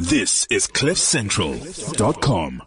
This is CliffCentral.com.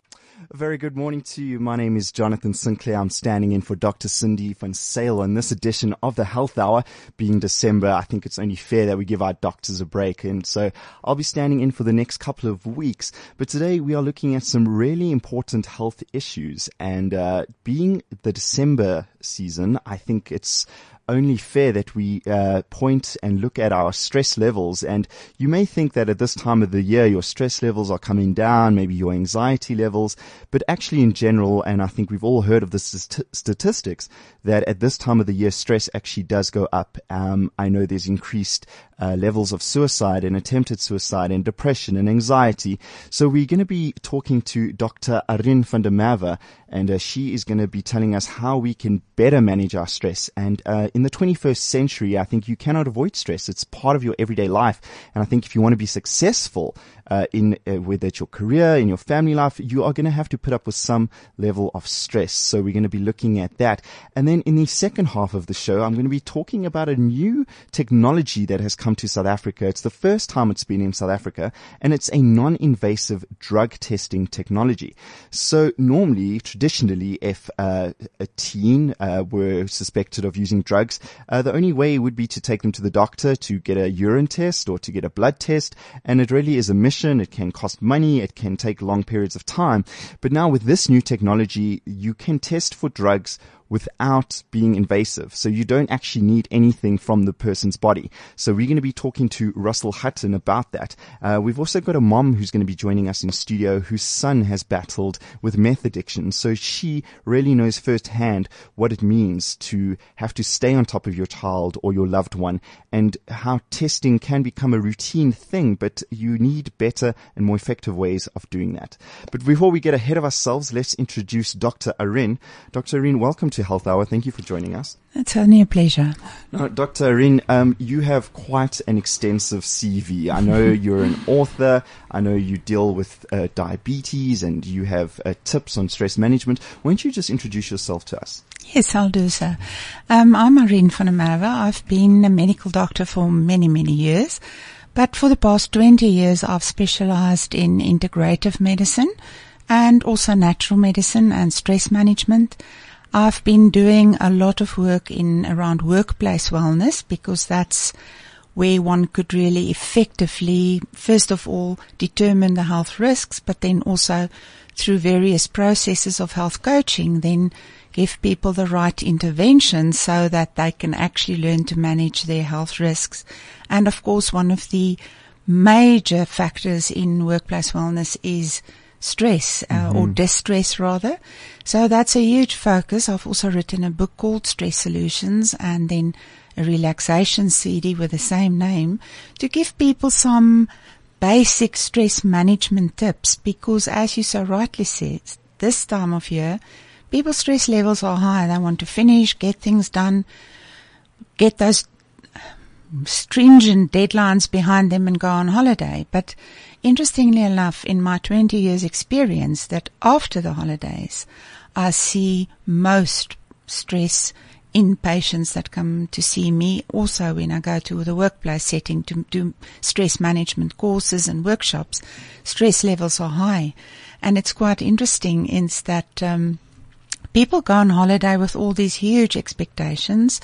A very good morning to you. My name is Jonathan Sinclair. I'm standing in for Dr. Cindy van Sale on this edition of the Health Hour. Being December, I think it's only fair that we give our doctors a break. And so I'll be standing in for the next couple of weeks. But today we are looking at some really important health issues. And uh, being the December season, I think it's only fair that we uh, point and look at our stress levels. And you may think that at this time of the year, your stress levels are coming down, maybe your anxiety levels, but actually in general, and I think we've all heard of the st- statistics that at this time of the year, stress actually does go up. Um, I know there's increased uh, levels of suicide and attempted suicide and depression and anxiety. So we're going to be talking to Dr. Arien van der Merwe, and uh, she is going to be telling us how we can better manage our stress. And uh, in the 21st century, I think you cannot avoid stress. It's part of your everyday life. And I think if you want to be successful uh, in uh, whether it's your career, in your family life, you are going to have to put up with some level of stress. So we're going to be looking at that. And then in the second half of the show, I'm going to be talking about a new technology that has come to South Africa. It's the first time it's been in South Africa, and it's a non-invasive drug testing technology. So normally, traditionally, if uh, a teen uh, were suspected of using drugs, uh, the only way would be to take them to the doctor to get a urine test or to get a blood test, and it really is a mission it can cost money. It can take long periods of time. But now with this new technology, you can test for drugs without being invasive. So you don't actually need anything from the person's body. So we're going to be talking to Russell Hutton about that. Uh, we've also got a mom who's going to be joining us in studio whose son has battled with meth addiction. So she really knows firsthand what it means to have to stay on top of your child or your loved one and how testing can become a routine thing, but you need better and more effective ways of doing that. But before we get ahead of ourselves, let's introduce Dr. Arien. Dr. Arien, welcome to Health Hour. Thank you for joining us. It's only a pleasure. Now, Dr. Arien, um, you have quite an extensive CV. I know you're an author. I know you deal with uh, diabetes and you have uh, tips on stress management. Why don't you just introduce yourself to us? Yes, I'll do so. Um, I'm Arien van der Merwe. I've been a medical doctor for many, many years. But for the past 20 years, I've specialized in integrative medicine and also natural medicine and stress management. I've been doing a lot of work in around workplace wellness because that's where one could really effectively, first of all, determine the health risks, but then also through various processes of health coaching, then give people the right intervention so that they can actually learn to manage their health risks. And of course, one of the major factors in workplace wellness is stress uh, mm-hmm. or distress rather. So that's a huge focus. I've also written a book called Stress Solutions and then a relaxation CD with the same name to give people some basic stress management tips because as you so rightly said, this time of year, people's stress levels are high. They want to finish, get things done, get those stringent deadlines behind them and go on holiday. But interestingly enough, in my 20 years experience, that after the holidays, I see most stress in patients that come to see me. Also, when I go to the workplace setting to do stress management courses and workshops, stress levels are high. And it's quite interesting in that, um, people go on holiday with all these huge expectations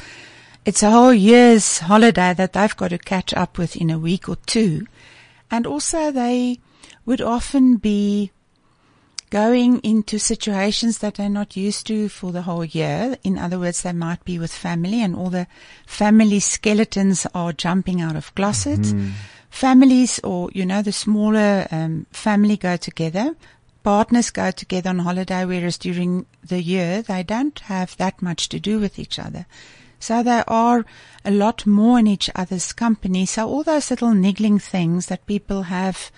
it's a whole year's holiday that they've got to catch up with in a week or two. And also they would often be going into situations that they're not used to for the whole year. In other words, they might be with family and all the family skeletons are jumping out of closets. Mm-hmm. Families or, you know, the smaller um, family go together. Partners go together on holiday, whereas during the year they don't have that much to do with each other. So they are a lot more in each other's company. So all those little niggling things that people have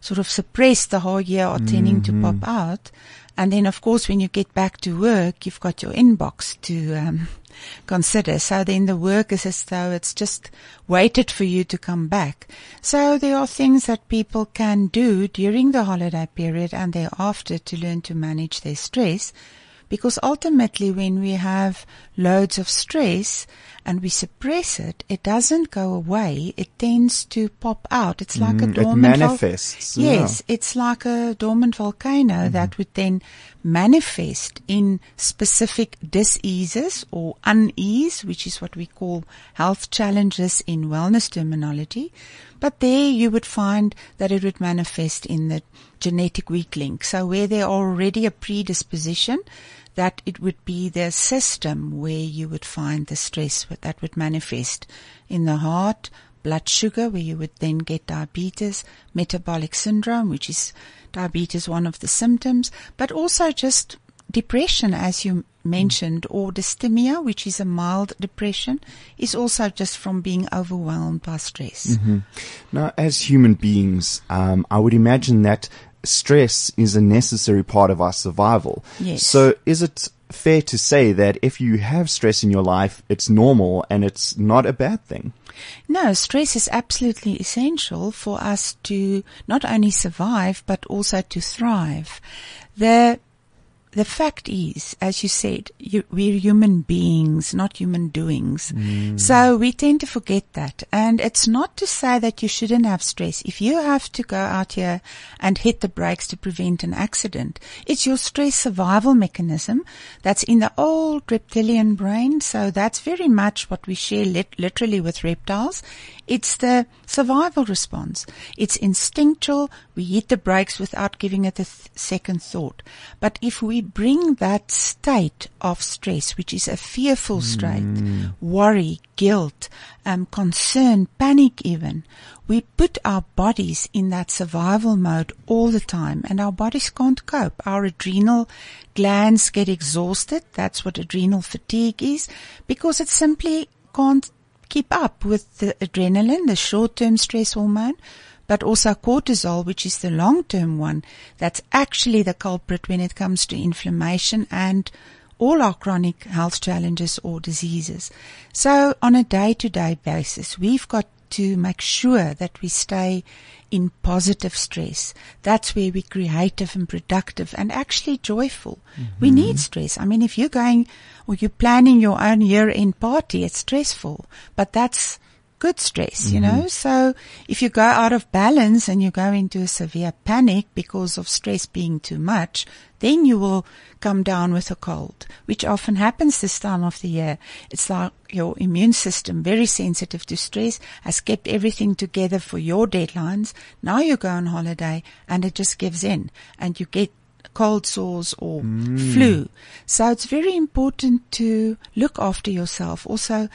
sort of suppressed the whole year are tending mm-hmm. to pop out. And then of course when you get back to work, you've got your inbox to um, consider. So then the work is as though it's just waited for you to come back. So there are things that people can do during the holiday period and thereafter to learn to manage their stress because ultimately when we have loads of stress and we suppress it, it doesn't go away. It tends to pop out. It's like a Mm, it dormant vol- manifests, yeah. Yes, it's like a dormant volcano that would then manifest in specific diseases or unease, which is what we call health challenges in wellness terminology. But there you would find that it would manifest in the genetic weak link. So where there already a predisposition, that it would be the system where you would find the stress that would manifest in the heart, blood sugar, where you would then get diabetes, metabolic syndrome, which is diabetes one of the symptoms, but also just depression, as you mentioned, or dysthymia, which is a mild depression, is also just from being overwhelmed by stress. Now, as human beings, um, I would imagine that stress is a necessary part of our survival. Yes. So is it fair to say that if you have stress in your life, it's normal and it's not a bad thing? No, stress is absolutely essential for us to not only survive, but also to thrive. The the fact is, as you said, you, we're human beings, not human doings. Mm. So we tend to forget that. And it's not to say that you shouldn't have stress. If you have to go out here and hit the brakes to prevent an accident, it's your stress survival mechanism that's in the old reptilian brain. So that's very much what we share lit- literally with reptiles. It's the survival response. It's instinctual. We hit the brakes without giving it a th- second thought. But if we bring that state of stress, which is a fearful state, worry, guilt, um, concern, panic even, we put our bodies in that survival mode all the time and our bodies can't cope. Our adrenal glands get exhausted. That's what adrenal fatigue is because it simply can't keep up with the adrenaline, the short-term stress hormone, but also cortisol, which is the long-term one. That's actually the culprit when it comes to inflammation and all our chronic health challenges or diseases. So on a day-to-day basis, we've got to make sure that we stay in positive stress. That's where we're creative and productive and actually joyful. We mm-hmm. need stress. I mean, if you're going or you're planning your own year end party, it's stressful, but that's good stress, you mm-hmm. know? So if you go out of balance and you go into a severe panic because of stress being too much, then you will come down with a cold, which often happens this time of the year. It's like your immune system, very sensitive to stress, has kept everything together for your deadlines. Now you go on holiday and it just gives in and you get cold sores or mm. flu. So it's very important to look after yourself. Also,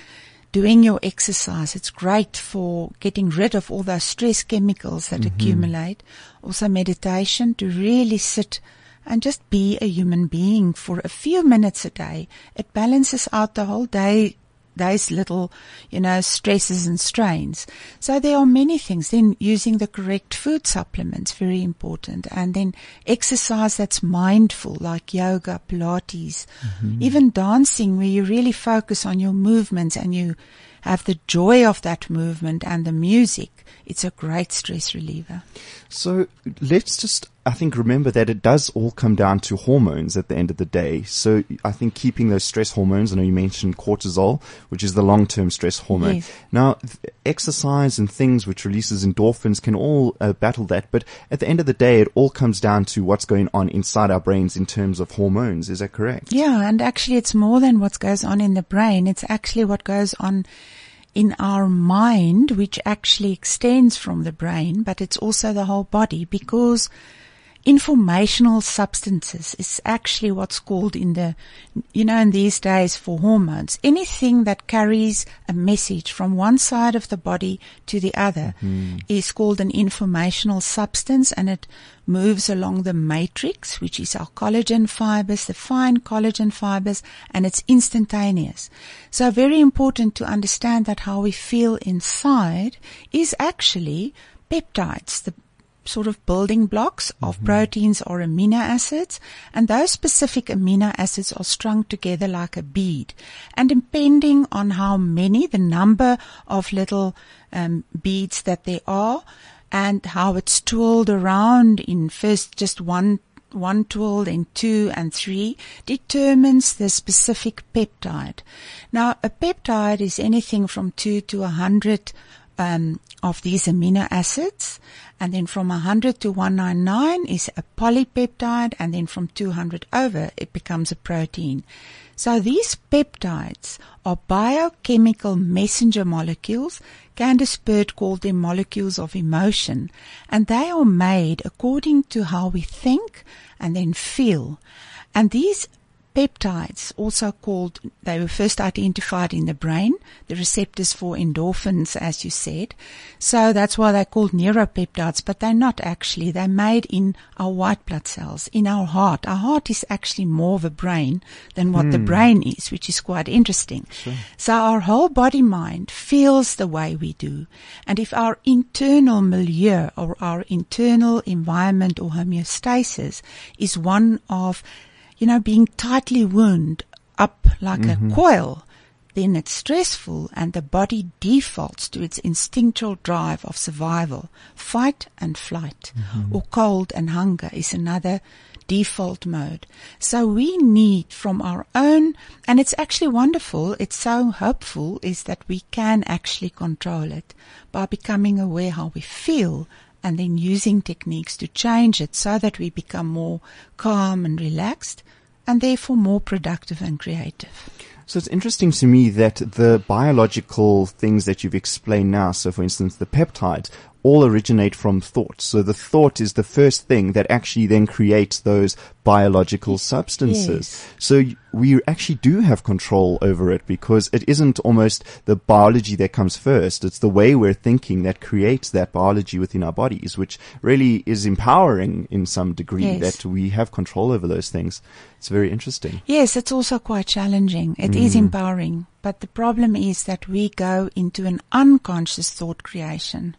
doing your exercise. It's great for getting rid of all those stress chemicals that mm-hmm. accumulate. Also meditation to really sit and just be a human being for a few minutes a day. It balances out the whole day day's little, you know, stresses and strains. So there are many things. Then using the correct food supplements, very important. And then exercise that's mindful, like yoga, Pilates, mm-hmm. even dancing where you really focus on your movements and you have the joy of that movement and the music. It's a great stress reliever. So let's just, I think, remember that it does all come down to hormones at the end of the day. So I think keeping those stress hormones, I know you mentioned cortisol, which is the long-term stress hormone. Yes. Now, exercise and things which releases endorphins can all uh, battle that, but at the end of the day, it all comes down to what's going on inside our brains in terms of hormones. Is that correct? Yeah, and actually it's more than what goes on in the brain. It's actually what goes on in our mind, which actually extends from the brain, but it's also the whole body because informational substances is actually what's called in the, you know, in these days for hormones. Anything that carries a message from one side of the body to the other mm-hmm. is called an informational substance and it moves along the matrix, which is our collagen fibers, the fine collagen fibers, and it's instantaneous. So very important to understand that how we feel inside is actually peptides, the sort of building blocks of proteins or amino acids, and those specific amino acids are strung together like a bead. And depending on how many, the number of little um, beads that there are, and how it's twirled around in first just one one tool, then two and three, determines the specific peptide. Now, a peptide is anything from two to a hundred um, of these amino acids, and then from 100 to 199 is a polypeptide, and then from 200 over it becomes a protein. So these peptides are biochemical messenger molecules. Candace Pert called them molecules of emotion, and they are made according to how we think and then feel. And these peptides, also called, they were first identified in the brain, the receptors for endorphins, as you said. So that's why they're called neuropeptides, but they're not actually. They're made in our white blood cells, in our heart. Our heart is actually more of a brain than what the hmm. brain is, which is quite interesting. So our whole body mind feels the way we do. And if our internal milieu or our internal environment or homeostasis is one of you know, being tightly wound up like mm-hmm. a coil, then it's stressful and the body defaults to its instinctual drive of survival. Fight and flight mm-hmm. or cold and hunger is another default mode. So we need from our own, and it's actually wonderful, it's so hopeful, is that we can actually control it by becoming aware how we feel and then using techniques to change it so that we become more calm and relaxed and therefore more productive and creative. So it's interesting to me that the biological things that you've explained now, so for instance, the peptides, all originate from thought. So the thought is the first thing that actually then creates those biological substances. Yes. So we actually do have control over it because it isn't almost the biology that comes first. It's the way we're thinking that creates that biology within our bodies, which really is empowering in some degree Yes. that we have control over those things. It's very interesting. Yes, it's also quite challenging. It is mm. empowering. But the problem is that we go into an unconscious thought creation.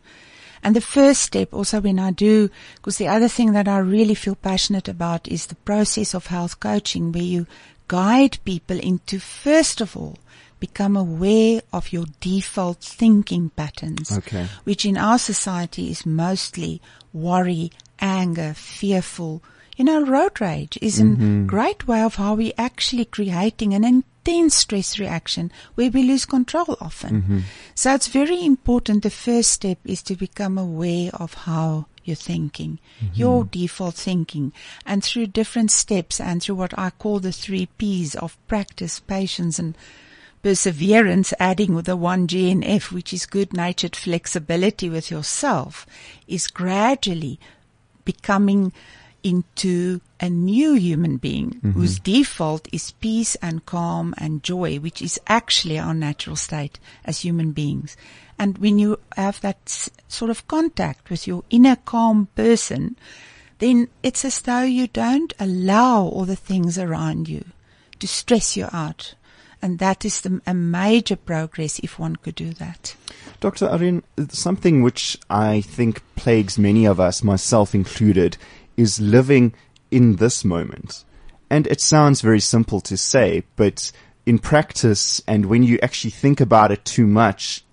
And the first step also when I do, because the other thing that I really feel passionate about is the process of health coaching where you guide people into first of all, become aware of your default thinking patterns. Okay. Which in our society is mostly worry, anger, fearful. You know, road rage is a mm-hmm. great way of how we actually creating an intense stress reaction where we lose control often. Mm-hmm. So it's very important. The first step is to become aware of how you're thinking, mm-hmm. your default thinking, and through different steps and through what I call the three P's of practice, patience, and perseverance, adding with the one GNF, which is good natured flexibility with yourself, is gradually becoming into a new human being mm-hmm. whose default is peace and calm and joy, which is actually our natural state as human beings. And when you have that s- sort of contact with your inner calm person, then it's as though you don't allow all the things around you to stress you out. And that is the, a major progress if one could do that. Dr. Arien, something which I think plagues many of us, myself included, is living in this moment. And it sounds very simple to say, but in practice and when you actually think about it too much,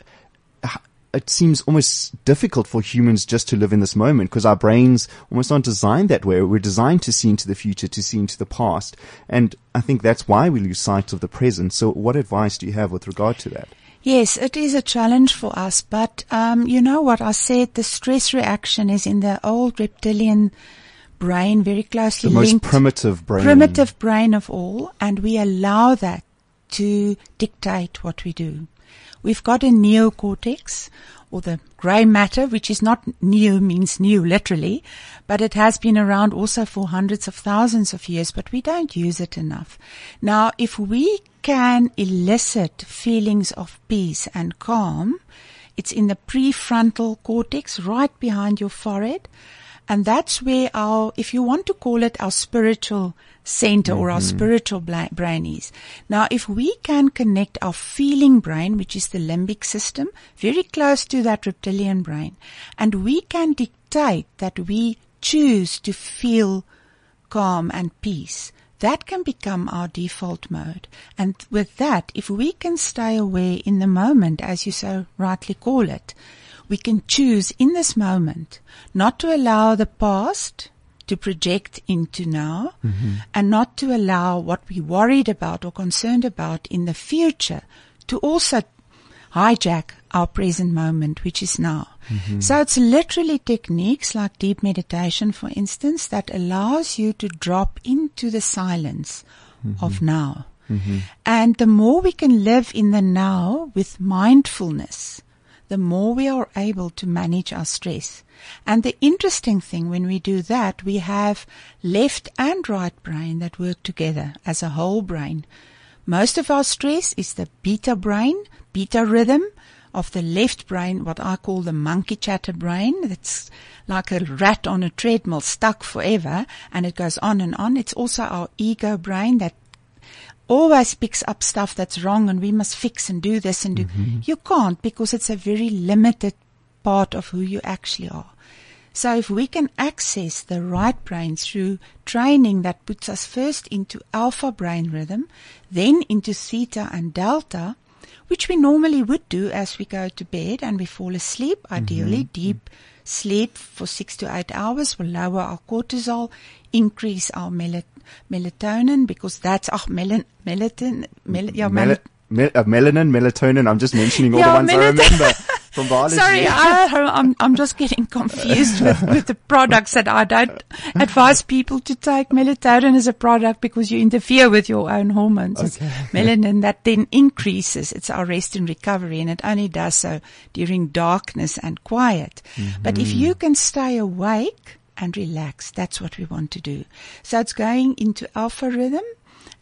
it seems almost difficult for humans just to live in this moment because our brains almost aren't designed that way. We're designed to see into the future, to see into the past. And I think that's why we lose sight of the present. So what advice do you have with regard to that? Yes, it is a challenge for us, but um, you know what I said? The stress reaction is in the old reptilian brain, very closely The most linked. primitive brain. primitive brain of all, and we allow that to dictate what we do. We've got a neocortex, or the grey matter, which is not neo means new literally, but it has been around also for hundreds of thousands of years, but we don't use it enough. Now, if we can elicit feelings of peace and calm, it's in the prefrontal cortex, right behind your forehead. And that's where our, if you want to call it our spiritual center or our mm-hmm. spiritual bla- brain is. Now, if we can connect our feeling brain, which is the limbic system, very close to that reptilian brain, and we can dictate that we choose to feel calm and peace, that can become our default mode. And with that, if we can stay aware in the moment, as you so rightly call it, we can choose in this moment not to allow the past to project into now mm-hmm. and not to allow what we're worried about or concerned about in the future to also hijack our present moment, which is now. Mm-hmm. So it's literally techniques like deep meditation, for instance, that allows you to drop into the silence mm-hmm. of now. And the more we can live in the now with mindfulness, the more we are able to manage our stress. And the interesting thing when we do that, we have left and right brain that work together as a whole brain. Most of our stress is the beta brain, beta rhythm of the left brain, what I call the monkey chatter brain. That's like a rat on a treadmill stuck forever and it goes on and on. It's also our ego brain that always picks up stuff that's wrong and we must fix and do this and do. Mm-hmm. You can't because it's a very limited part of who you actually are. So if we can access the right brain through training that puts us first into alpha brain rhythm, then into theta and delta, which we normally would do as we go to bed and we fall asleep, mm-hmm. ideally deep sleep for six to eight hours will lower our cortisol, increase our mel- melatonin because that's, ach, melan, melatonin, mel, yeah, Mel- mel- uh, melanin, melatonin. I'm just mentioning all Yeah, the ones I remember from biology. Sorry, I, I'm I'm just getting confused with, with the products that I don't advise people to take melatonin as a product because you interfere with your own hormones. It's melanin that then increases. It's our rest and recovery, and it only does so during darkness and quiet. But if you can stay awake and relax, that's what we want to do. So it's going into alpha rhythm.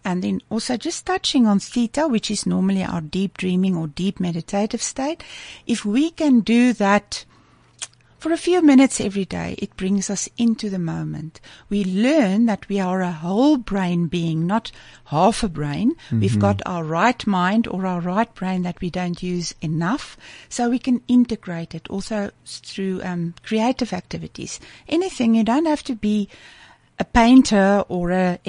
And then also just touching on theta, which is normally our deep dreaming or deep meditative state. If we can do that for a few minutes every day, it brings us into the moment. We learn that we are a whole brain being, not half a brain. We've got our right mind or our right brain that we don't use enough. So we can integrate it also through um, creative activities. Anything, you don't have to be a painter or a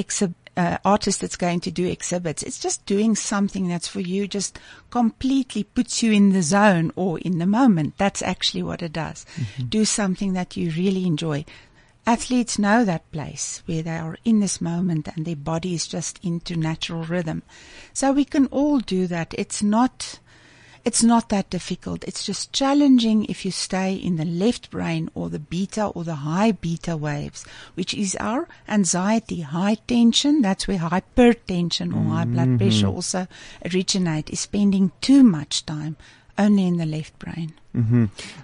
uh, artist that's going to do exhibits. It's just doing something that's for you, just completely puts you in the zone or in the moment. That's actually what it does. Do something that you really enjoy. Athletes know that place where they are in this moment and their body is just into natural rhythm. So we can all do that. It's not, it's not that difficult. It's just challenging if you stay in the left brain or the beta or the high beta waves, which is our anxiety, high tension. That's where hypertension or high blood pressure also originate is spending too much time only in the left brain.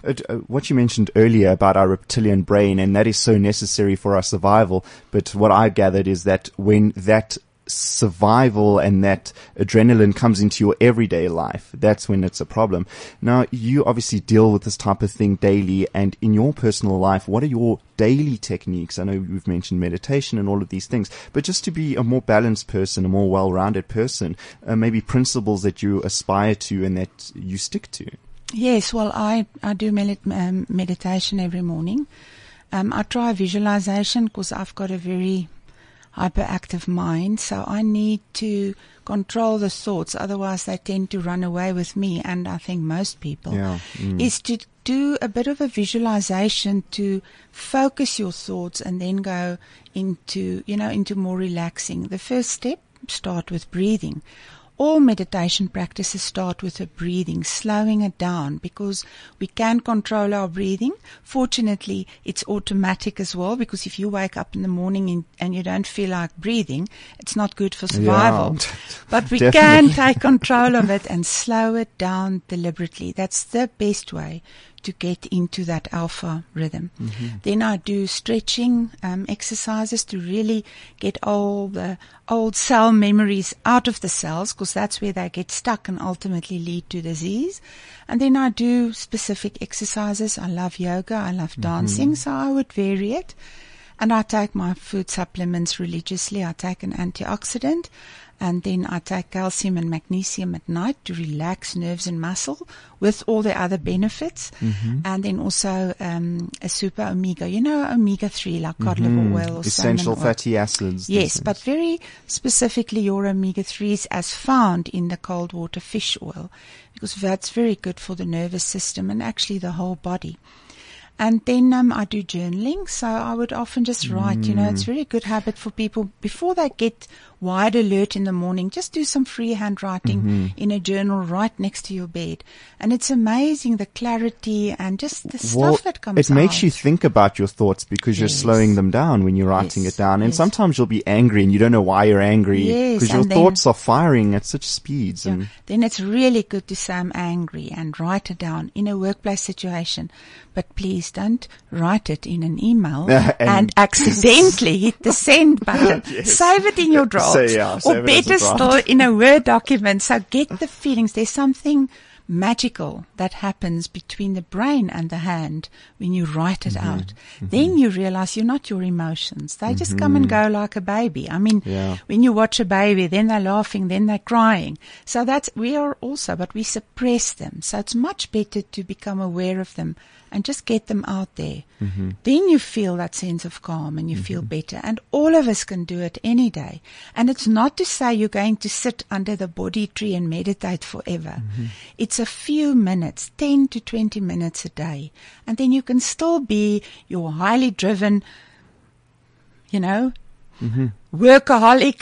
Uh, uh, what you mentioned earlier about our reptilian brain, and that is so necessary for our survival. But what I gathered is that when that survival and that adrenaline comes into your everyday life, that's when it's a problem. Now, you obviously deal with this type of thing daily, and in your personal life, what are your daily techniques? I know you've mentioned meditation and all of these things, but just to be a more balanced person, a more well-rounded person, uh, maybe principles that you aspire to and that you stick to. Yes, well, I, I do mel- um, meditation every morning. Um, I try visualization because I've got a very hyperactive mind, so I need to control the thoughts. Otherwise, they tend to run away with me, and I think most people Yeah, mm. is to do a bit of a visualization to focus your thoughts and then go into, you know, into more relaxing. The first step, start with breathing. All meditation practices start with a breathing, slowing it down because we can control our breathing. Fortunately, it's automatic as well because if you wake up in the morning and, and you don't feel like breathing, it's not good for survival. Yeah. But we can take control of it and slow it down deliberately. That's the best way to get into that alpha rhythm. Then I do stretching um, exercises to really get all the old cell memories out of the cells because that's where they get stuck and ultimately lead to disease. And then I do specific exercises. I love yoga. I love dancing. So I would vary it. And I take my food supplements religiously. I take an antioxidant and then I take calcium and magnesium at night to relax nerves and muscle with all the other benefits. And then also um, a super omega, you know, omega 3 like cod liver oil or Mm-hmm. essential salmon oil. fatty acids. Yes, but very specifically your omega 3s as found in the cold water fish oil because that's very good for the nervous system and actually the whole body. And then um, I do journaling. So I would often just write, you know, it's a really good habit for people before they get wide alert in the morning. Just do some freehand writing mm-hmm. in a journal right next to your bed. And it's amazing the clarity and just the stuff that comes it makes out. you think about your thoughts because you're slowing them down when you're writing Yes, it down. And yes. sometimes you'll be angry and you don't know why you're angry Yes, because your then- thoughts are firing at such speeds. Yeah. And Then it's really good to say I'm angry and write it down in a workplace situation. But please don't write it in an email And- and, accidentally hit the send button. Save it in your draft. Say, yeah, save or it as a better still in a Word document. So get the feelings. There's something magical that happens between the brain and the hand when you write it Mm-hmm. out. Then you realize you're not your emotions. They just come and go like a baby. I mean, Mm-hmm. Yeah. when you watch a baby, then they're laughing, then they're crying. So that's, we are also, but we suppress them. So it's much better to become aware of them and just get them out there. Mm-hmm. Then you feel that sense of calm and you feel better. And all of us can do it any day. And it's not to say you're going to sit under the Bodhi tree and meditate forever. Mm-hmm. It's a few minutes, 10 to 20 minutes a day. And then you can still be your highly driven, you know, workaholic.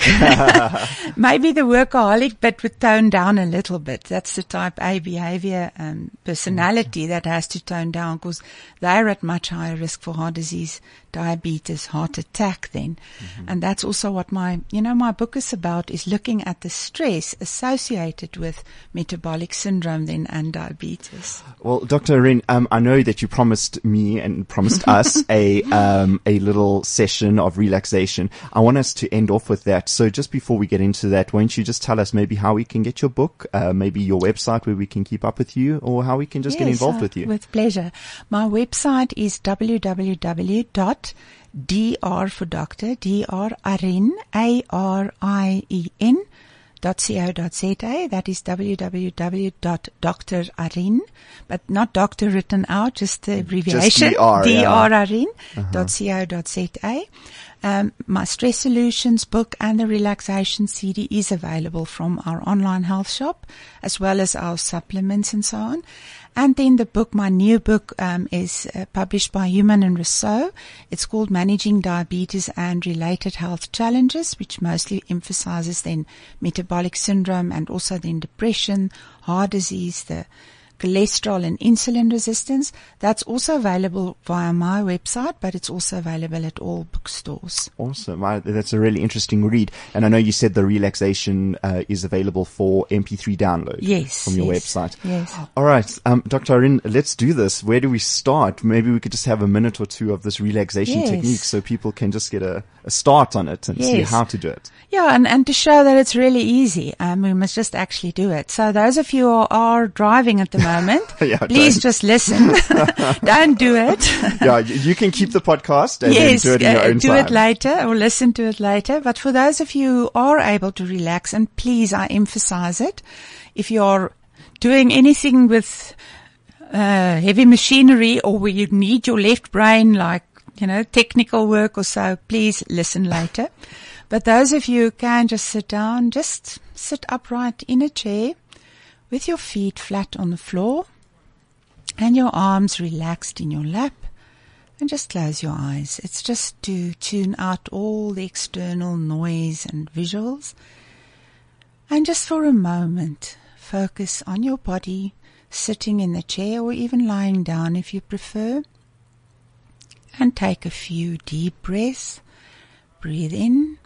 Maybe the workaholic, but with tone down a little bit. That's the type A behavior, and personality that has to tone down because they're at much higher risk for heart disease, diabetes, heart attack then. And that's also what my, you know, my book is about is looking at the stress associated with metabolic syndrome then and diabetes. Well, Dr. Arien, um, I know that you promised me and promised us a um, a little session of relaxation. I want us to end off with that. So just before we get into that, won't you just tell us maybe how we can get your book, uh, maybe your website where we can keep up with you, or how we can just get involved uh, with you? With pleasure. My website is www.dr for doctor, D-R-R-N, A-R-I-E-N, dot co.za. That is www.drarien, but not doctor written out, just the abbreviation. DR, yeah. D-R-R-N, dot co.za. Um, my stress solutions book and the relaxation CD is available from our online health shop, as well as our supplements and so on. And then the book, my new book, um, is uh, published by Human and Rousseau. It's called Managing Diabetes and Related Health Challenges, which mostly emphasizes then metabolic syndrome and also then depression, heart disease, the cholesterol and insulin resistance. That's also available via my website, but it's also available at all bookstores. Awesome. I, that's a really interesting read. And I know you said the relaxation uh, is available for MP3 download Yes. from your yes, website. Yes. All right, um, Dr. Arien, let's do this. Where do we start? Maybe we could just have a minute or two of this relaxation Yes. technique so people can just get a, a start on it and see how to do it. Yeah, and, and to show that it's really easy, um, we must just actually do it. So those of you who are driving at the moment, Yeah, please don't. just listen. don't do it. yeah, you, can keep the podcast and yes, do it in your uh, own do time. it later or listen to it later. But for those of you who are able to relax, and please, I emphasize it, if you're doing anything with uh, heavy machinery or where you need your left brain, like you know, technical work or so, please listen later. But those of you who can just sit down, just sit upright in a chair with your feet flat on the floor and your arms relaxed in your lap and just close your eyes. It's just to tune out all the external noise and visuals. And just for a moment, focus on your body, sitting in the chair or even lying down if you prefer. And take a few deep breaths. Breathe in,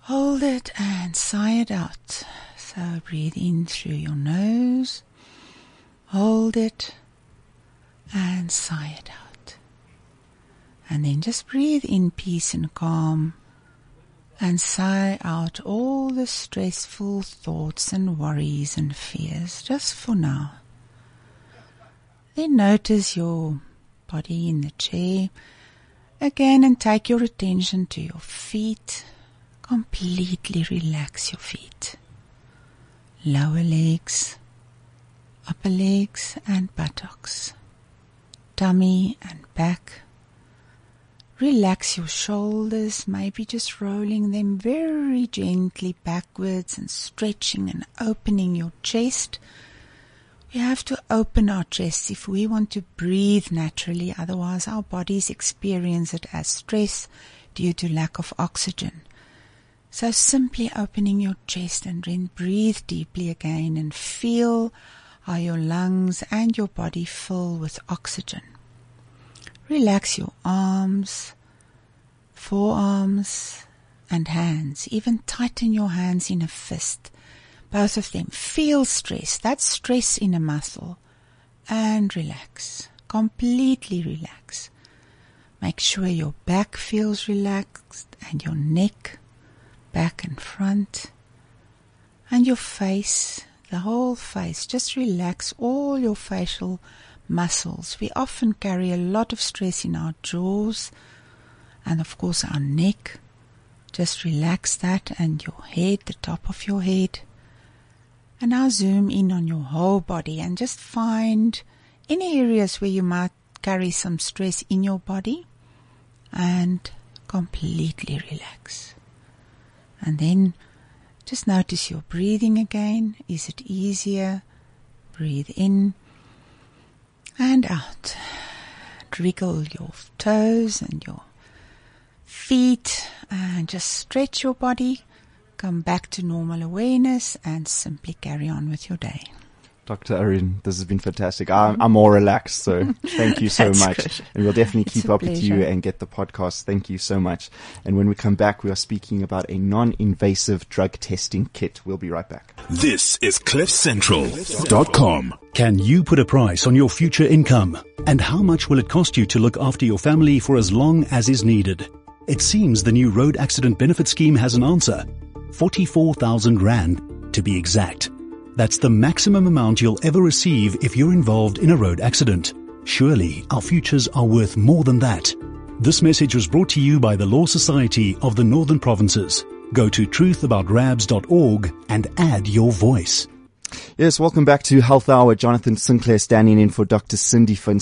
hold it and sigh it out. So breathe in through your nose, hold it and sigh it out. And then just breathe in peace and calm and sigh out all the stressful thoughts and worries and fears just for now. Then notice your body in the chair again and take your attention to your feet. Completely relax your feet. Lower legs, upper legs and buttocks, tummy and back. Relax your shoulders, maybe just rolling them very gently backwards and stretching and opening your chest. We have to open our chests if we want to breathe naturally, otherwise, our bodies experience it as stress due to lack of oxygen. So, simply opening your chest and then breathe deeply again and feel how your lungs and your body fill with oxygen. Relax your arms, forearms, and hands. Even tighten your hands in a fist both of them. Feel stress. That's stress in a muscle. And relax. Completely relax. Make sure your back feels relaxed and your neck, back and front, and your face, the whole face. Just relax all your facial muscles. We often carry a lot of stress in our jaws and, of course, our neck. Just relax that and your head, the top of your head. And now zoom in on your whole body and just find any areas where you might carry some stress in your body and completely relax. And then just notice your breathing again. Is it easier? Breathe in and out. Wriggle your toes and your feet and just stretch your body come back to normal awareness and simply carry on with your day. Dr. Arien, this has been fantastic. I'm, I'm more relaxed, so thank you so much. Good. And we'll definitely it's keep up pleasure. with you and get the podcast. Thank you so much. And when we come back, we are speaking about a non-invasive drug testing kit. We'll be right back. This is CliffCentral.com. Can you put a price on your future income? And how much will it cost you to look after your family for as long as is needed? It seems the new Road Accident Benefit Scheme has an answer 44,000 Rand to be exact. That's the maximum amount you'll ever receive if you're involved in a road accident. Surely our futures are worth more than that. This message was brought to you by the Law Society of the Northern Provinces. Go to truthaboutrabs.org and add your voice. Yes, welcome back to Health Hour. Jonathan Sinclair standing in for Dr. Cindy van.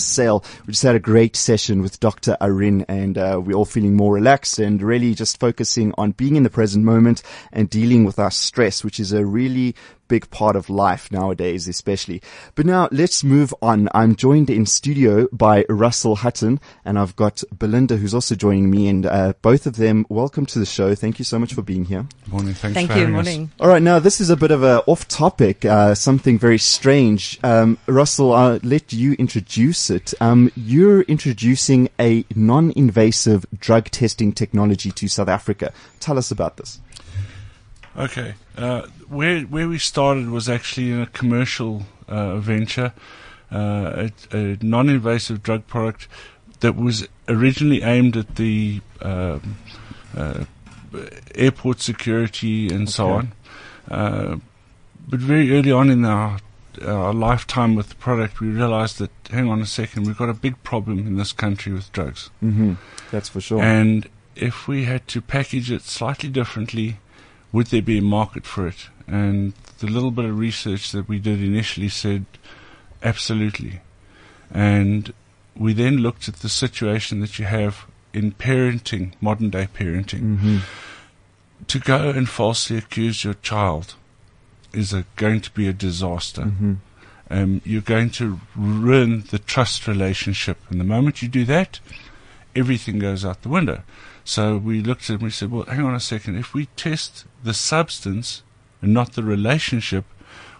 We just had a great session with Dr. Arien and uh, we're all feeling more relaxed and really just focusing on being in the present moment and dealing with our stress, which is a really big part of life nowadays, especially. But now let's move on. I'm joined in studio by Russell Hutton and I've got Belinda who's also joining me and uh, both of them, welcome to the show. Thank you so much for being here. Morning. Thanks Thank you. Morning. All right. Now this is a bit of a off topic, uh, something very strange. Um, Russell, I'll let you introduce it. Um, you're introducing a non-invasive drug testing technology to South Africa. Tell us about this. Okay. Uh, where where we started was actually in a commercial uh, venture, uh, a, a, non-invasive drug product that was originally aimed at the um, uh, airport security and okay. so on. Uh, but very early on in our our lifetime with the product, we realized that hang on a second, we've got a big problem in this country with drugs. Mm-hmm. That's for sure. And if we had to package it slightly differently would there be a market for it? And the little bit of research that we did initially said absolutely. And we then looked at the situation that you have in parenting, modern day parenting. Mm-hmm. To go and falsely accuse your child is a, going to be a disaster. Mm-hmm. Um, you're going to ruin the trust relationship. And the moment you do that, everything goes out the window. So we looked at and we said, well, hang on a second. If we test the substance and not the relationship,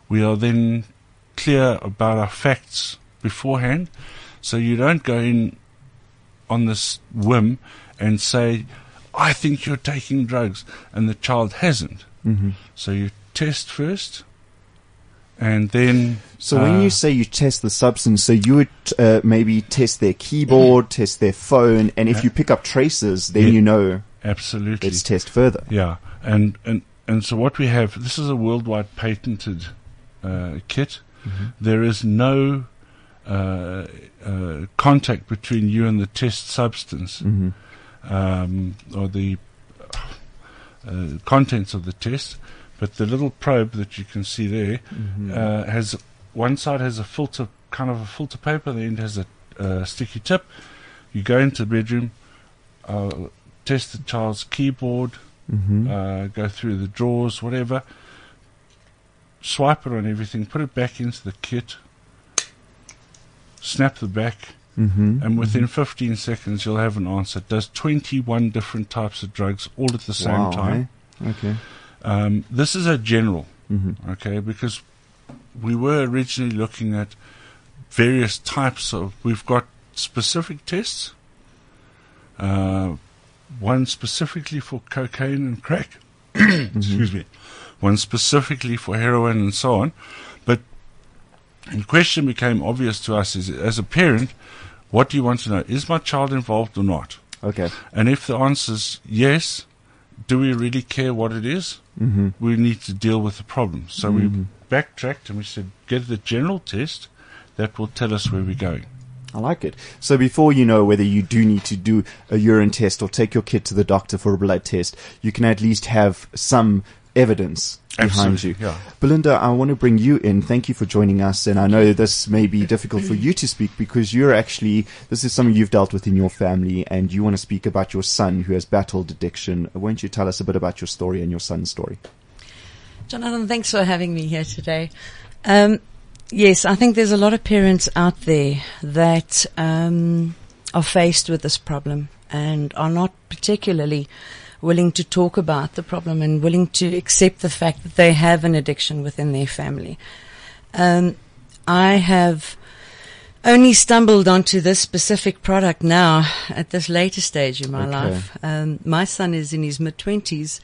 we are then clear about our facts beforehand. So you don't go in on this whim and say, I think you're taking drugs, and the child hasn't. Mm-hmm. So you test first, and then. So uh, when you uh, say you test the substance, so you would uh, maybe test their keyboard, test their phone, and if you pick up traces, then yeah, you know. Absolutely. Let's test further. Yeah, and and and so what we have, this is a worldwide patented uh, kit. Mm-hmm. There is no uh, uh, contact between you and the test substance, mm-hmm. um, or the contents of the test. But the little probe that you can see there mm-hmm. uh, has one side has a filter, kind of a filter paper. The end has a uh, sticky tip. You go into the bedroom, uh, test the child's keyboard, mm-hmm. Uh, go through the drawers, whatever. Swipe it on everything, put it back into the kit, snap the back, Mm-hmm. and within 15 seconds you'll have an answer. It does 21 different types of drugs all at the same wow, time. eh? Okay. Um, this is a general, Mm-hmm. okay, because we were originally looking at various types of. We've got specific tests, uh, one specifically for cocaine and crack, excuse me, one specifically for heroin and so on. But the question became obvious to us is as a parent, what do you want to know? Is my child involved or not? Okay. And if the answer is yes, do we really care what it is? Mm-hmm. We need to deal with the problem. So we backtracked and we said, get the general test that will tell us where we're going. I like it. So before you know whether you do need to do a urine test or take your kid to the doctor for a blood test, you can at least have some evidence behind Absolutely, you. yeah. Belinda, I want to bring you in. Thank you for joining us. And I know this may be difficult for you to speak because you're actually, this is something you've dealt with in your family and you want to speak about your son who has battled addiction. Won't you tell us a bit about your story and your son's story? Jonathan, thanks for having me here today. Um, yes, I think there's a lot of parents out there that um, are faced with this problem and are not particularly willing to talk about the problem and willing to accept the fact that they have an addiction within their family. Um, I have only stumbled onto this specific product now at this later stage in my Okay. life. Um, my son is in his mid twenties,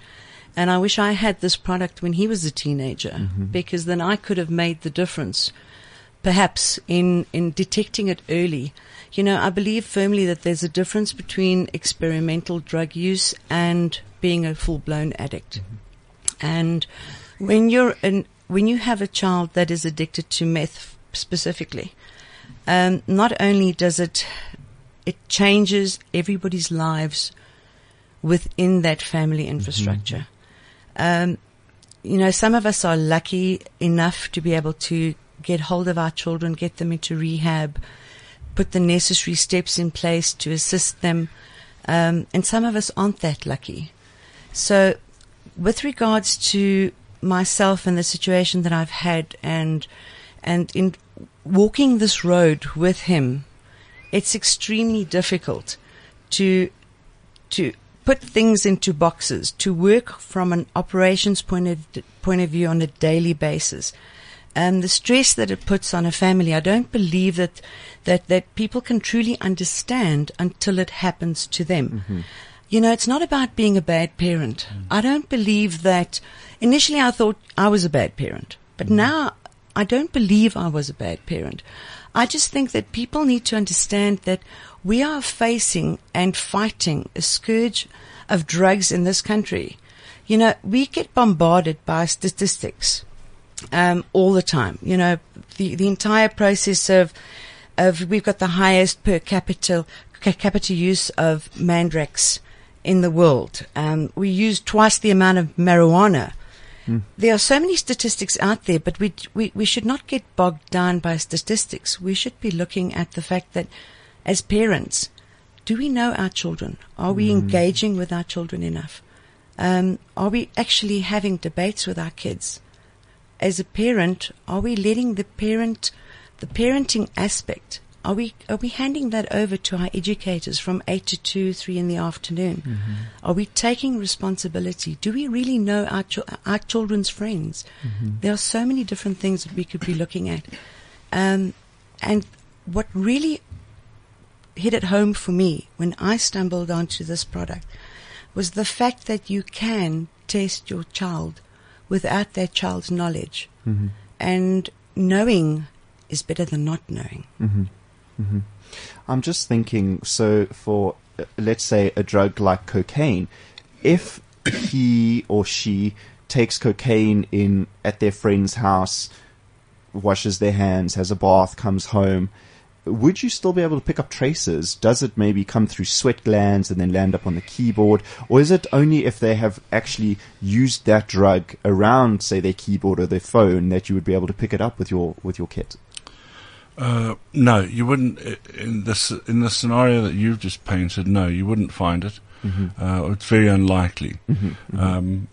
and I wish I had this product when he was a teenager because then I could have made the difference, perhaps in in detecting it early. You know, I believe firmly that there's a difference between experimental drug use and being a full blown addict. And when you're an, when you have a child that is addicted to meth specifically, um, not only does it it changes everybody's lives within that family infrastructure. Um, you know, some of us are lucky enough to be able to get hold of our children, get them into rehab, put the necessary steps in place to assist them, um, and some of us aren't that lucky. So, with regards to myself and the situation that I've had, and and in walking this road with him, it's extremely difficult to to put things into boxes, to work from an operations point of point of view on a daily basis. And the stress that it puts on a family, I don't believe that that that people can truly understand until it happens to them. Mm-hmm. You know, it's not about being a bad parent. Mm. I don't believe that. Initially, I thought I was a bad parent, but mm. now I don't believe I was a bad parent. I just think that people need to understand that we are facing and fighting a scourge of drugs in this country. You know, we get bombarded by statistics um, all the time. You know, the the entire process of of we've got the highest per capita ca- capita use of mandrax in the world. Um, we use twice the amount of marijuana. There are so many statistics out there, but we, we we should not get bogged down by statistics. We should be looking at the fact that, as parents, do we know our children? Are we engaging with our children enough? Um, are we actually having debates with our kids? As a parent, are we letting the parent, the parenting aspect, are we are we handing that over to our educators from eight to two, three in the afternoon? Are we taking responsibility? Do we really know our chil- our children's friends? There are so many different things that we could be looking at, um, and what really hit it home for me when I stumbled onto this product was the fact that you can test your child without that child's knowledge. Mm-hmm. And knowing is better than not knowing. Mm-hmm. Mm-hmm. I'm just thinking, so for, uh, let's say, a drug like cocaine, if he or she takes cocaine in at their friend's house, washes their hands, has a bath, comes home, would you still be able to pick up traces? Does it maybe come through sweat glands and then land up on the keyboard? Or is it only if they have actually used that drug around, say, their keyboard or their phone that you would be able to pick it up with your, with your kit? Uh, no, you wouldn't. In this in the scenario that you've just painted, no, you wouldn't find it. Uh, it's very unlikely. Um,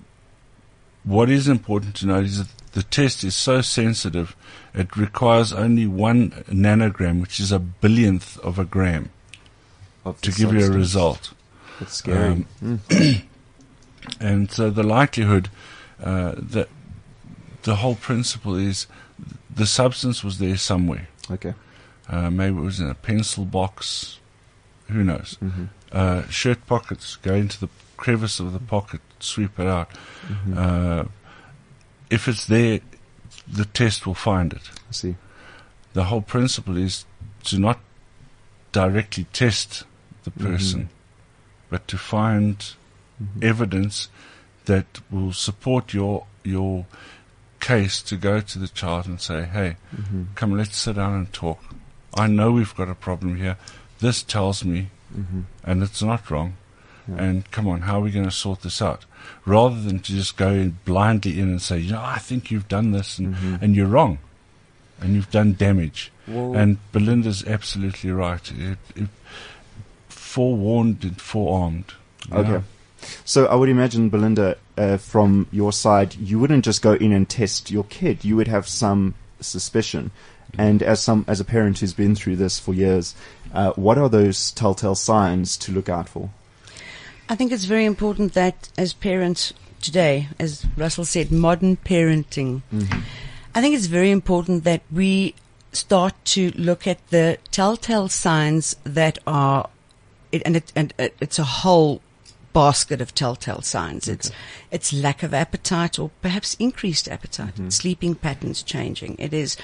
what is important to note is that the test is so sensitive, it requires only one nanogram, which is a billionth of a gram, Of to give you a result. That's scary. Um, Mm. And so the likelihood uh, that the whole principle is the substance was there somewhere. okay. Uh, maybe it was in a pencil box. Who knows? Mm-hmm. Uh, shirt pockets, go into the crevice of the pocket, sweep it out. Mm-hmm. If it's there, the test will find it. I see. The whole principle is to not directly test the Mm-hmm. person, but to find evidence that will support your your case to go to the child and say, "Hey, Mm-hmm. come, let's sit down and talk. I know we've got a problem here. This tells me, Mm-hmm. and it's not wrong. Yeah. And come on, how are we going to sort this out? Rather than to just go blindly in and say, you know, I think you've done this, and, Mhm. and you're wrong, and you've done damage. Well, And Belinda's absolutely right. It, it, forewarned and forearmed. Okay. know? So I would imagine, Belinda, uh, from your side, you wouldn't just go in and test your kid. You would have some suspicion. And as some as a parent who's been through this for years, uh, what are those telltale signs to look out for? I think it's very important that as parents today, as Russell said, modern parenting, mm-hmm. I think it's very important that we start to look at the telltale signs that are, it, and, it, and it, it's a whole basket of telltale signs. It's it's lack of appetite or perhaps increased appetite, mm-hmm. sleeping patterns changing. It is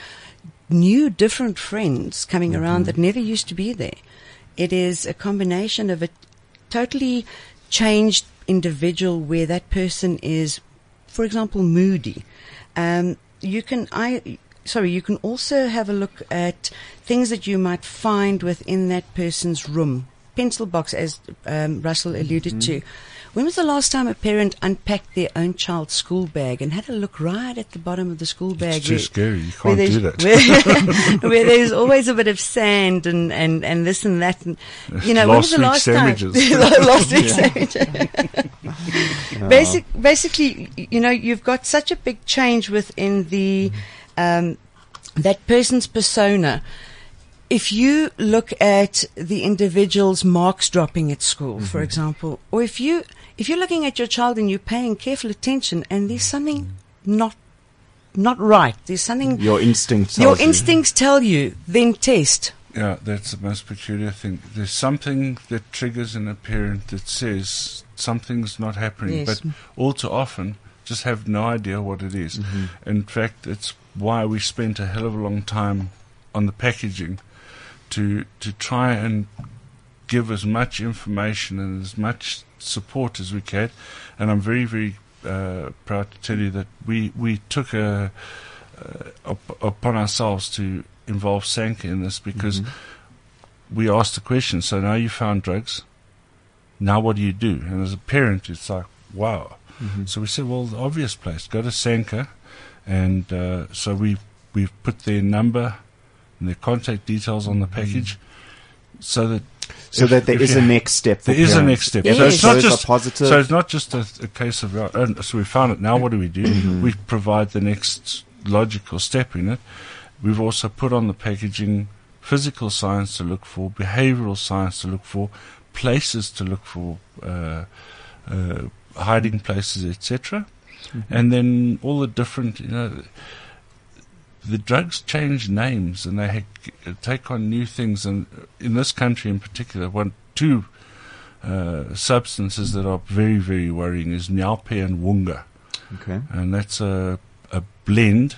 new, different friends coming around mm-hmm. that never used to be there. It is a combination of a totally changed individual where that person is, for example, moody. Um, you can, I, sorry, you can also have a look at things that you might find within that person's room. Pencil box, as um, Russell alluded to. When was the last time a parent unpacked their own child's school bag and had a look right at the bottom of the school bag? It's too where- scary. You can't do there's- that. Where, where there's always a bit of sand and, and, and this and that. And, you know, when was the last sandwiches. time? last week's sandwiches. Basic, basically, you know, you've got such a big change within the um, that person's persona. If you look at the individual's marks dropping at school, for example, or if you if you're looking at your child and you're paying careful attention, and there's something not not right, there's something Your instinct tells your you. instincts tell you, then test. Yeah, that's the most peculiar thing. There's something that triggers in a parent that says something's not happening, Yes. but all too often just have no idea what it is. Mm-hmm. In fact, it's why we spent a hell of a long time on the packaging to to try and give as much information and as much support as we can. And I'm very, very uh, proud to tell you that we we took a uh, up, upon ourselves to involve SANCA in this because we asked the question. So now you found drugs. Now what do you do? And as a parent, it's like wow. So we said, well, the obvious place, go to SANCA, and uh, so we we've put their number and their contact details on the package, so that so if- that there if is you- a next step. For there is a next step. Yes. So it's not it's just positive- So it's not just a, a case of uh, so we found it. Now what do we do? Mm-hmm. We provide the next logical step in it. We've also put on the packaging physical science to look for, behavioural science to look for, places to look for, uh, uh, hiding places, etc. Mm-hmm. And then all the different, you know, the drugs change names and they ha- take on new things. And in this country in particular, one, two uh, substances that are very, very worrying is Nyaope and Wunga. Okay. And that's a, a blend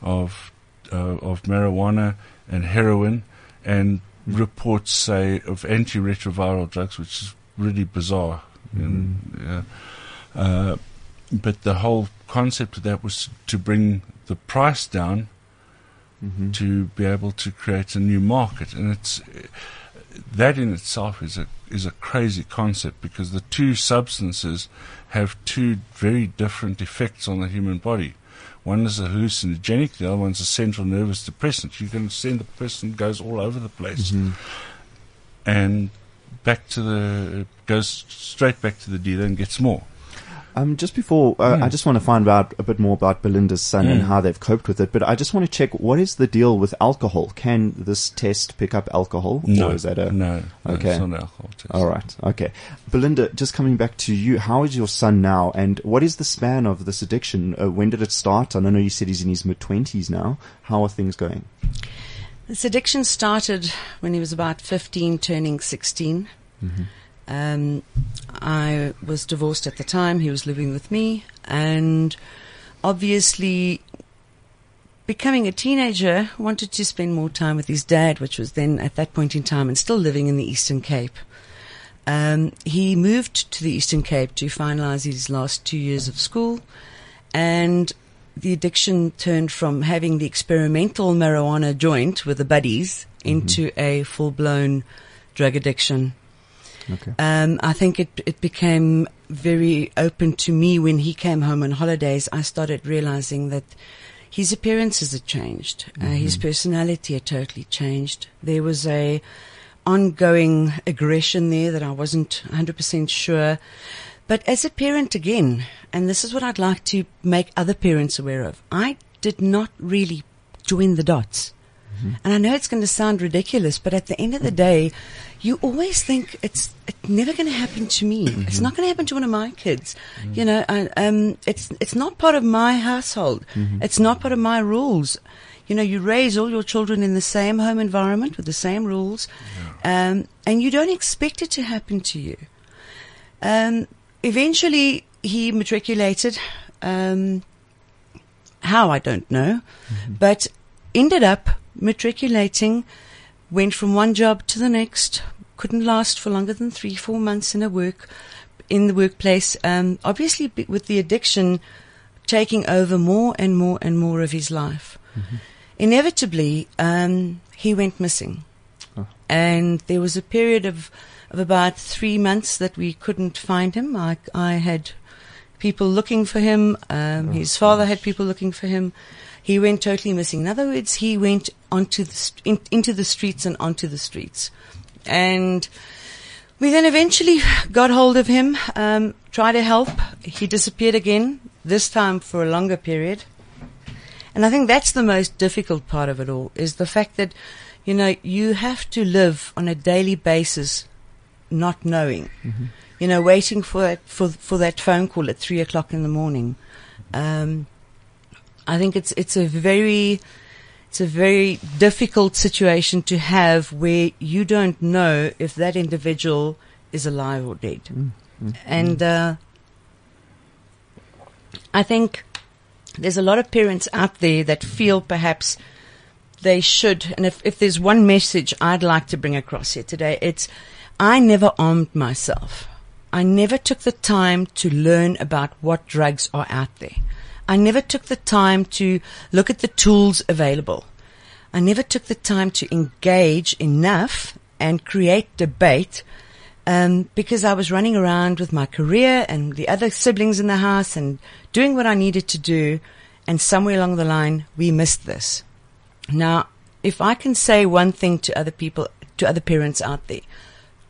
of, uh, of marijuana and heroin and reports say of antiretroviral drugs, which is really bizarre. And, yeah. uh, but the whole concept of that was to bring the price down Mm-hmm. to be able to create a new market, and it's that in itself is a is a crazy concept because the two substances have two very different effects on the human body. One is a hallucinogenic, the other one's a central nervous depressant. You can send the person goes all over the place, and back to the goes straight back to the dealer and gets more. Um, just before, uh. I just want to find out a bit more about Belinda's son and Mm. how they've coped with it. But I just want to check what is the deal with alcohol? Can this test pick up alcohol, No, or is that a no, no, Okay. it's not an alcohol test. All right. Okay. Belinda, just coming back to you, how is your son now and what is the span of this addiction? Uh, when did it start? And I know you said he's in his mid 20s now. How are things going? This addiction started when he was about 15, turning 16. Um, I was divorced at the time. He was living with me. And obviously, becoming a teenager, wanted to spend more time with his dad, which was then at that point in time and still living in the Eastern Cape. Um, he moved to the Eastern Cape to finalize his last two years of school. And the addiction turned from having the experimental marijuana joint with the buddies into a full blown drug addiction. Okay. Um, I think it it became very open to me when he came home on holidays. I started realizing that his appearances had changed, uh, his personality had totally changed. There was a ongoing aggression there that I wasn't 100% sure. But as a parent again, and this is what I'd like to make other parents aware of, I did not really join the dots. And I know it's going to sound ridiculous, but at the end of the day, you always think it's it's never going to happen to me. It's not going to happen to one of my kids. You know, I, um, it's it's not part of my household. It's not part of my rules. You know, you raise all your children in the same home environment with the same rules, um, and you don't expect it to happen to you. Um, eventually, he matriculated. Um, how I don't know, but ended up matriculating. Went from one job to the next. Couldn't last for longer than three, four months in a work in the workplace. Um, obviously, with the addiction taking over more and more and more of his life, inevitably um, he went missing, Oh. and there was a period of of about three months that we couldn't find him. I, I had people looking for him. Um, his father had people looking for him. He went totally missing. In other words, he went onto the st- in, into the streets and onto the streets, and we then eventually got hold of him. Um, tried to help. He disappeared again. This time for a longer period. And I think that's the most difficult part of it all is the fact that, you know, you have to live on a daily basis not knowing. You know, waiting for it, for for that phone call at three o'clock in the morning. Um, I think it's it's a very it's a very difficult situation to have where you don't know if that individual is alive or dead. Mm, mm, and mm. uh, I think there's a lot of parents out there that feel perhaps they should. And if, if there's one message I'd like to bring across here today, it's I never armed myself. I never took the time to learn about what drugs are out there. I never took the time to look at the tools available. I never took the time to engage enough and create debate um, because I was running around with my career and the other siblings in the house and doing what I needed to do. And somewhere along the line, we missed this. Now, if I can say one thing to other people, to other parents out there,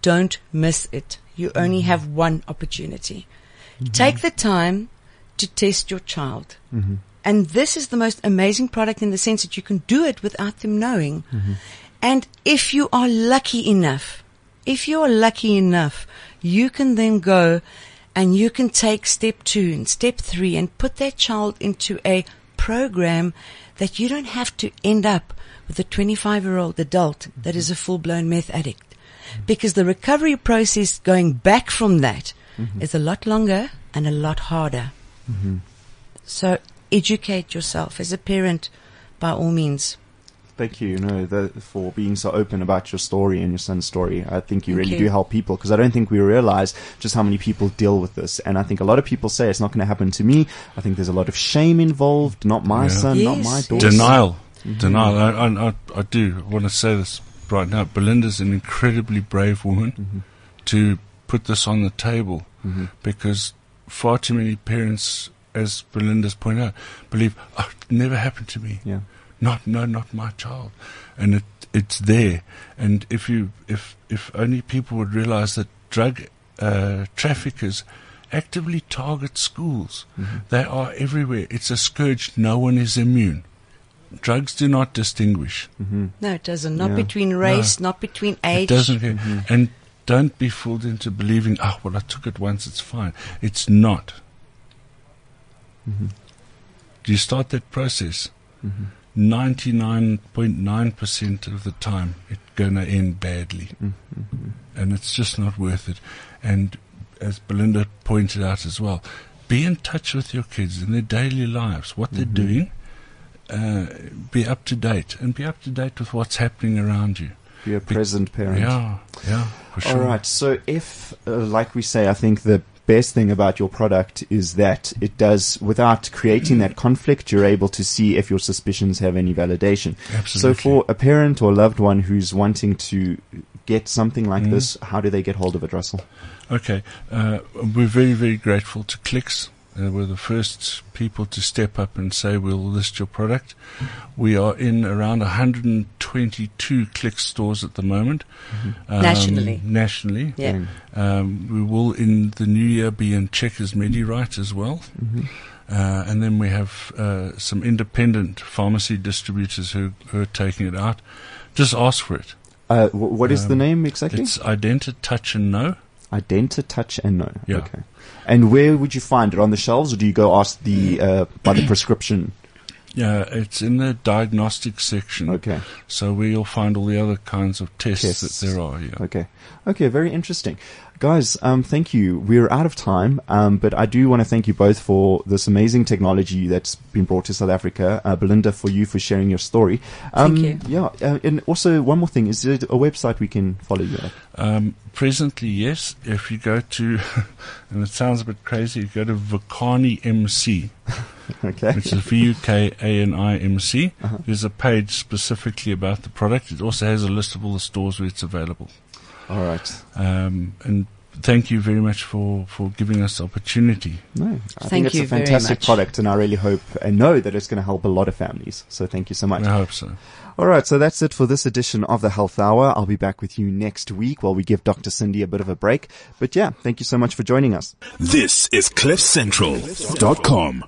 don't miss it. You only have one opportunity. Take the time to test your child. Mm-hmm. And this is the most amazing product in the sense that you can do it without them knowing. Mm-hmm. And if you are lucky enough, if you are lucky enough, you can then go and you can take step two and step three and put that child into a program that you don't have to end up with a 25 year old adult that is a full blown meth addict. Mm-hmm. Because the recovery process going back from that is a lot longer and a lot harder. Mm-hmm. So educate yourself as a parent by all means. Thank you, you know, the, for being so open about your story and your son's story. I think you Thank really you. do help people because I don't think we realize just how many people deal with this. And I think a lot of people say it's not going to happen to me. I think there's a lot of shame involved. Not my Yeah. son, not my daughter. Denial. Mm-hmm. Denial. I, I, I, I do want to say this right now. Belinda's an incredibly brave woman mm-hmm. to put this on the table because far too many parents, as Belinda's pointed out, believe, oh, it never happened to me. Yeah. Not, no, not my child. And it, it's there. And if you, if, if only people would realize that drug, uh, traffickers actively target schools. Mm-hmm. They are everywhere. It's a scourge. No one is immune. Drugs do not distinguish. Mm-hmm. No, it doesn't. Not Yeah. between race, not between age. It doesn't. Mm-hmm. And don't be fooled into believing, oh, well, I took it once, it's fine. It's not. Mm-hmm. Do you start that process? Mm-hmm. 99.9% of the time, it's going to end badly. Mm-hmm. And it's just not worth it. And as Belinda pointed out as well, be in touch with your kids in their daily lives, what they're doing. Uh, be up to date and be up to date with what's happening around you. Be a present parent. Yeah, yeah, sure. All right. So if, uh, like we say, I think the best thing about your product is that it does, without creating that conflict, you're able to see if your suspicions have any validation. Absolutely. So for a parent or loved one who's wanting to get something like Mm-hmm. this, how do they get hold of it, Russell? Okay, uh, we're very, very grateful to Clicks. Uh, we're the first people to step up and say we'll list your product. We are in around 122 Clicks stores at the moment. Um, Nationally. Nationally. Yeah. Um, we will in the new year be in Checkers Medirite as well. Uh, and then we have uh, some independent pharmacy distributors who, who are taking it out. Just ask for it. Uh, wh- what is the Um, name exactly? It's Identa Touch and Know. Identa Touch and No. Yeah. Okay. And where would you find it on the shelves, or do you go ask the uh, by the prescription? Yeah, it's in the diagnostic section. Okay. So where you'll find all the other kinds of tests, Tests. that there are. Yeah. Okay. Okay, very interesting. Guys, um, thank you. We're out of time, um, but I do want to thank you both for this amazing technology that's been brought to South Africa. Uh, Belinda, for you for sharing your story. Um, you. Yeah, uh, and also one more thing: is there a website we can follow you at? Um, presently, yes. If you go to, and it sounds a bit crazy, you go to Vukani MC, Okay. which is V U K A N I M C. Uh-huh. There's a page specifically about the product. It also has a list of all the stores where it's available. All right. Um, and thank you very much for, for giving us the opportunity. No, I Thank think it's you a fantastic product, and I really hope and know that it's going to help a lot of families. So thank you so much. I hope so. All right, so that's it for this edition of the Health Hour. I'll be back with you next week while we give Dr. Cindy a bit of a break. But yeah, thank you so much for joining us. This is CliffCentral.com.